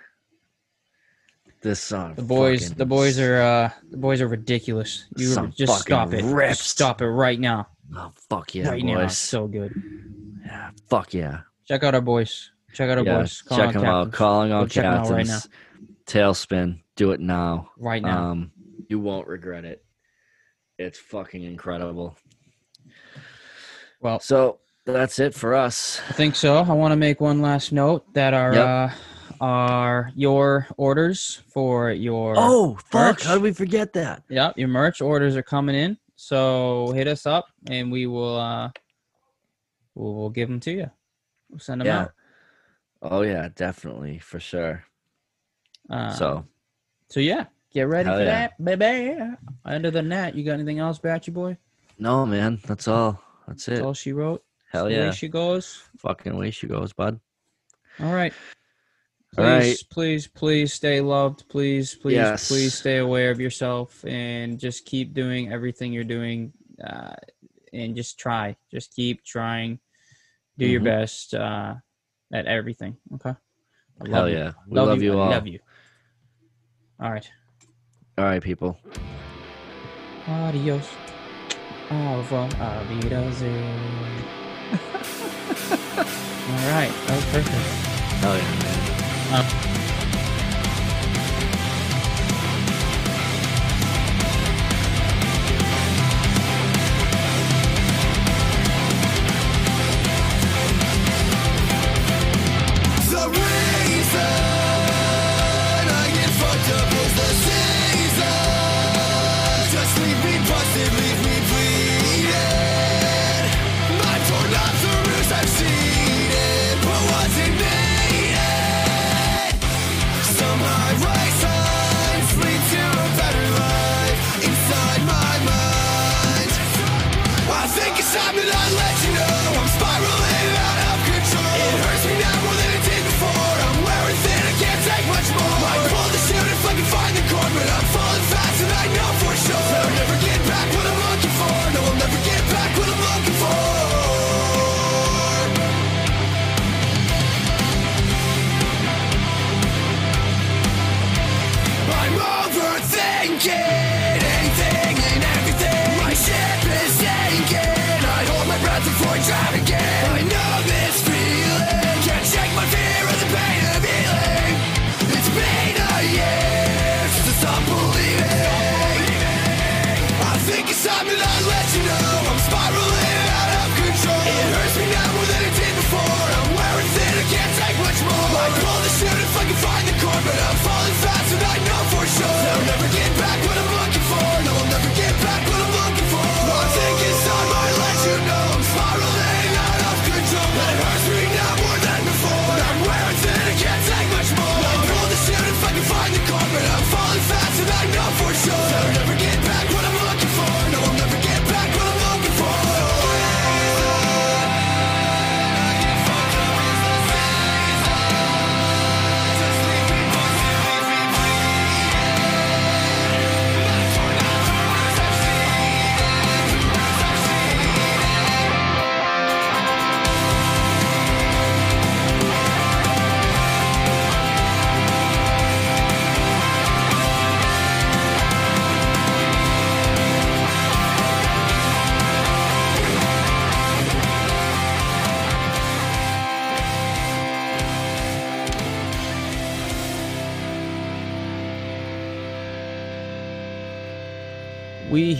This song The boys, the boys are, uh the boys are ridiculous. You Some just stop it. Just stop it right now. Oh fuck yeah, right now. It's boys. so good. yeah, fuck yeah. Check out our boys. Check out our yeah, boys. Call check them out. Captains. Calling Go on check 'em out right captains. Tailspin. Do it now. Right now. Um you won't regret it. It's fucking incredible. well, So that's it for us. I think so. I want to make one last note that our Yep. uh, our your orders for your Oh fuck! merch. How did we forget that? yeah your merch orders are coming in. So hit us up and we will uh we'll, we'll give them to you. We'll send them Yeah. out. Oh yeah, definitely for sure. Uh, so so yeah, get ready for yeah. that, baby. Other than that, you got anything else, Batchy boy? No, man. That's all. That's it. All she wrote. Hell The yeah. way she goes. Fucking way she goes, bud. All right. Please, right. please, please stay loved. Please, please, Yes. please stay aware of yourself and just keep doing everything you're doing. Uh, and just try. Just keep trying. Do your Mhm. best uh, at everything. Okay. I Hell love you. yeah. We love, you, I all. love you. All right. All right, people. Adios. Auf Wiedersehen. All right. That was perfect. Hell yeah, man.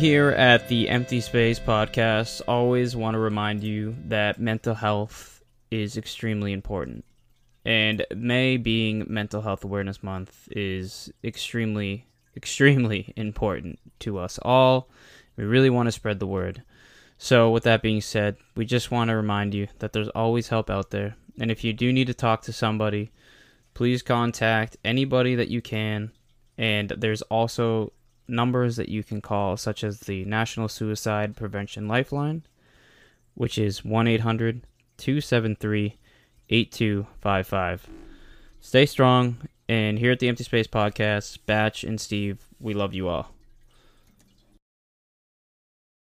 Here at the Empty Space Podcast always want to remind you that mental health is extremely important. And May being Mental Health Awareness Month is extremely, extremely important to us all. We really want to spread the word. So, with that being said, we just want to remind you that there's always help out there. And if you do need to talk to somebody, please contact anybody that you can. And there's also numbers that you can call, such as the National Suicide Prevention Lifeline, which is 1 800 273 8255. Stay strong, and here at the Empty Space Podcast, Batch and Steve, we love you all.